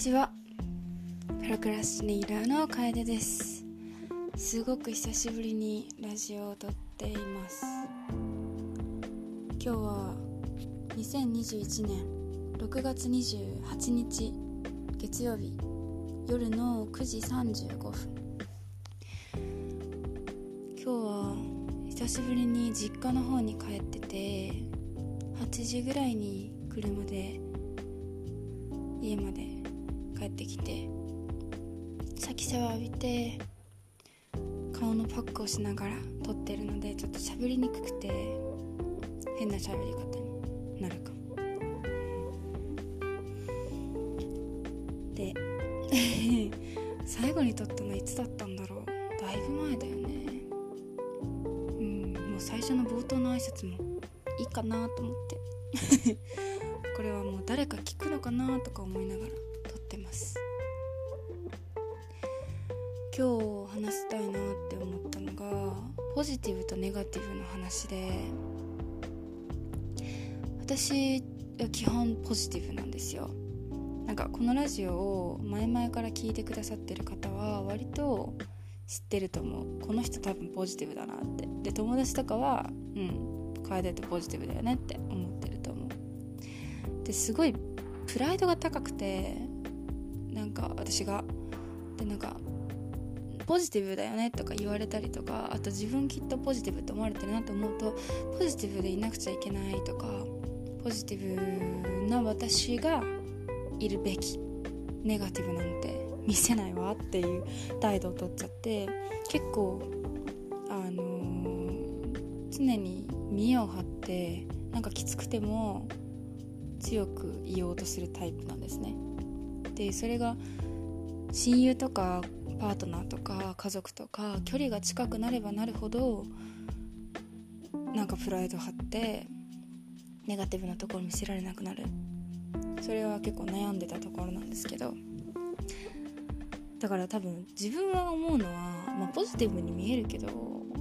ちは。プロクラスニーラーの楓です。すごく久しぶりにラジオを撮っています。今日は2021年6月28日月曜日夜の9時35分。今日は久しぶりに実家の方に帰ってて8時ぐらいに車で家まで帰ってきて先シャワー浴びて顔のパックをしながら撮ってるのでちょっと喋りにくくて変な喋り方になるかも。で 最後に撮ったのいつだったんだろう。だいぶ前だよね。うんもう最初の冒頭の挨拶もいいかなと思って。これはもう誰か聞くのかなとか思いながら。ってます。今日話したいなって思ったのがポジティブとネガティブの話で私は基本ポジティブなんですよ。なんかこのラジオを前々から聞いてくださってる方は割と知ってると思う。この人多分ポジティブだなって。で友達とかはうん楓ってポジティブだよねって思ってると思う。ですごいプライドが高くてなんか私が。でなんかポジティブだよねとか言われたりとかあと自分きっとポジティブって思われてるなと思うとポジティブでいなくちゃいけないとかポジティブな私がいるべきネガティブなんて見せないわっていう態度を取っちゃって結構あのー、常に見栄を張ってなんかきつくても強く言おうとするタイプなんですね。でそれが親友とかパートナーとか家族とか距離が近くなればなるほどなんかプライド張ってネガティブなところ見せられなくなる。それは結構悩んでたところなんですけど。だから多分自分は思うのは、まあ、ポジティブに見えるけど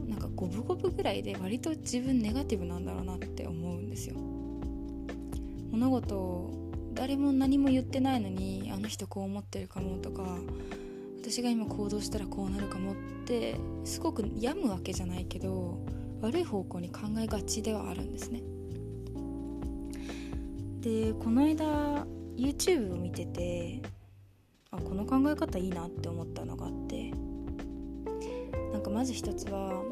なんか五分五分ぐらいで割と自分ネガティブなんだろうなって思うんですよ。物事を誰も何も言ってないのにあの人こう思ってるかもとか私が今行動したらこうなるかもってすごく病むわけじゃないけど悪い方向に考えがちではあるんですね。でこの間 YouTube を見ててあこの考え方いいなって思ったのがあってなんかまず一つは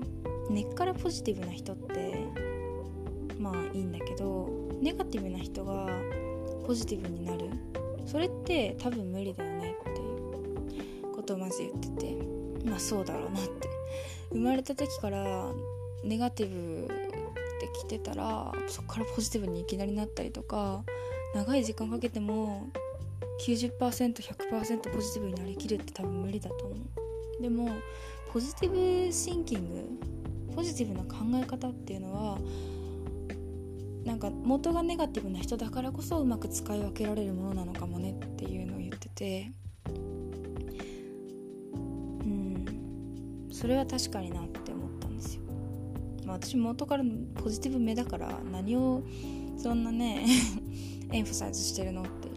根っからポジティブな人ってまあいいんだけどネガティブな人がポジティブになる。それって多分無理だよねっていうことをまず言ってて。まあそうだろうなって。生まれた時からネガティブってきてたらそこからポジティブにいきなりなったりとか長い時間かけても 90%100% ポジティブになりきるって多分無理だと思う。でもポジティブシンキングポジティブな考え方っていうのはなんか元がネガティブな人だからこそうまく使い分けられるものなのかもねっていうのを言ってて。うん。それは確かになって思ったんですよ、まあ、私元からポジティブ目だから何をそんなね エンフサイズしてるのって。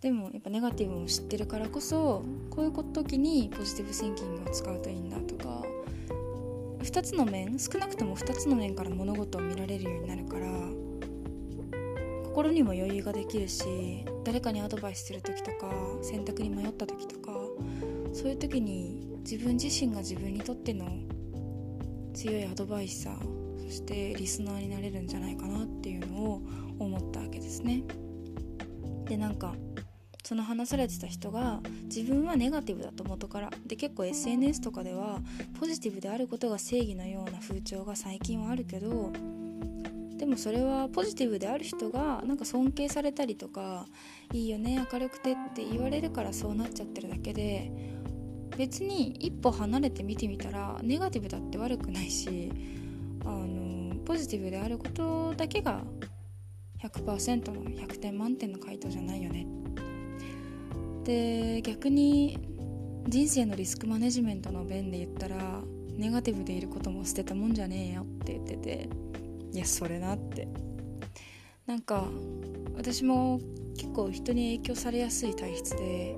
でもやっぱネガティブも知ってるからこそこういう時にポジティブシンキングを使うといいんだとか2つの面少なくとも2つの面から物事を見られるようになるから心にも余裕ができるし誰かにアドバイスする時とか選択に迷った時とかそういう時に自分自身が自分にとっての強いアドバイサーそしてリスナーになれるんじゃないかなっていうのを思ったわけですね。でなんかその話されてた人が自分はネガティブだと元からで結構 SNS とかではポジティブであることが正義のような風潮が最近はあるけどでもそれはポジティブである人がなんか尊敬されたりとかいいよね明るくてって言われるからそうなっちゃってるだけで別に一歩離れて見てみたらネガティブだって悪くないしあのポジティブであることだけが100%の100点満点の回答じゃないよね。で逆に人生のリスクマネジメントの弁で言ったらネガティブでいることも捨てたもんじゃねえよって言ってていやそれなって。なんか私も結構人に影響されやすい体質で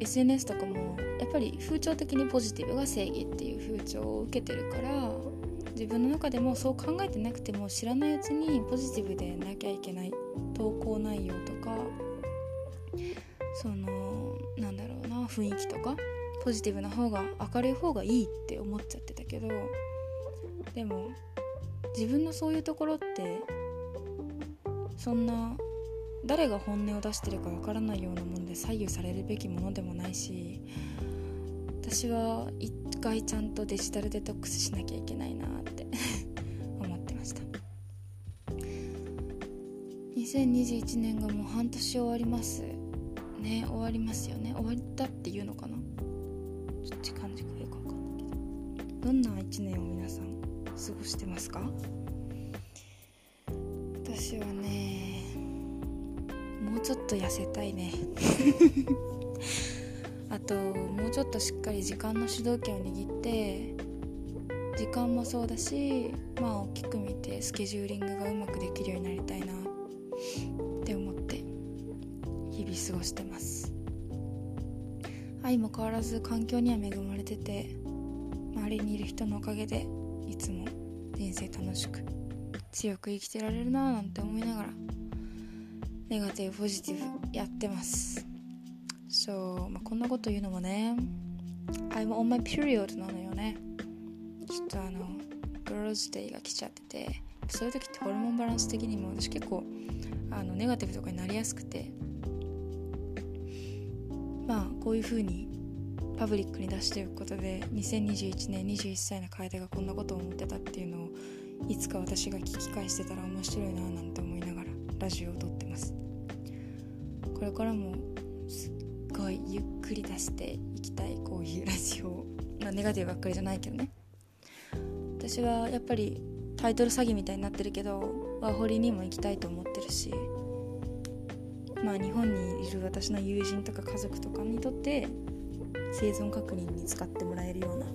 SNS とかもやっぱり風潮的にポジティブが正義っていう風潮を受けてるから自分の中でもそう考えてなくても知らないうちにポジティブでなきゃいけない投稿内容とかそのなんだろうな雰囲気とかポジティブな方が明るい方がいいって思っちゃってたけどでも自分のそういうところってそんな誰が本音を出してるかわからないようなもんで左右されるべきものでもないし私は一回ちゃんとデジタルデトックスしなきゃいけないなって 思ってました。2021年がもう半年終わります。ね終わりますよね。終わったっていうのかな？ちょっと感じがよくわかんないけど。どんな1年を皆さん過ごしてますか？私はねもうちょっと痩せたいね。あともうちょっとしっかり時間の主導権を握って時間もそうだしまあ大きく見てスケジューリングがうまくできるようになりたいな。日々過ごしてます。愛も変わらず環境には恵まれてて周りにいる人のおかげでいつも人生楽しく強く生きてられるなーなんて思いながらネガティブポジティブやってます。そう、まあ、こんなこと言うのもね I'm on my period なのよね。ちょっとあの Girls Day が来ちゃっててそういう時ってホルモンバランス的にも私結構あのネガティブとかになりやすくてまあこういう風にパブリックに出しておくことで2021年21歳の楓がこんなことを思ってたっていうのをいつか私が聞き返してたら面白いななんて思いながらラジオを撮ってます。これからもすっごいゆっくり出していきたいこういうラジオ。をまあネガティブばっかりじゃないけどね。私はやっぱりタイトル詐欺みたいになってるけどワーホリにも行きたいと思ってるしまあ日本にいる私の友人とか家族とかにとって生存確認に使ってもらえるような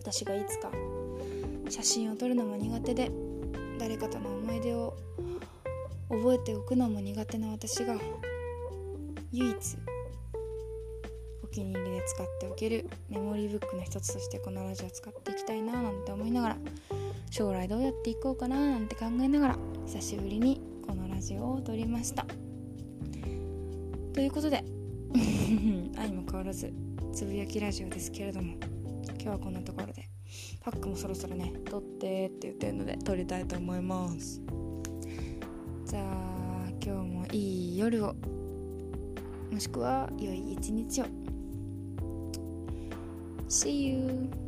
私がいつか写真を撮るのも苦手で誰かとの思い出を覚えておくのも苦手な私が唯一お気に入りで使っておけるメモリーブックの一つとしてこのラジオを使っていきたいななんて思いながら将来どうやっていこうかななんて考えながら久しぶりにこのラジオを撮りました。ということで。愛も変わらずつぶやきラジオですけれども。今日はこんなところで。パックもそろそろね撮ってって言ってるので撮りたいと思います。じゃあ今日もいい夜を。もしくは良い一日を。See you!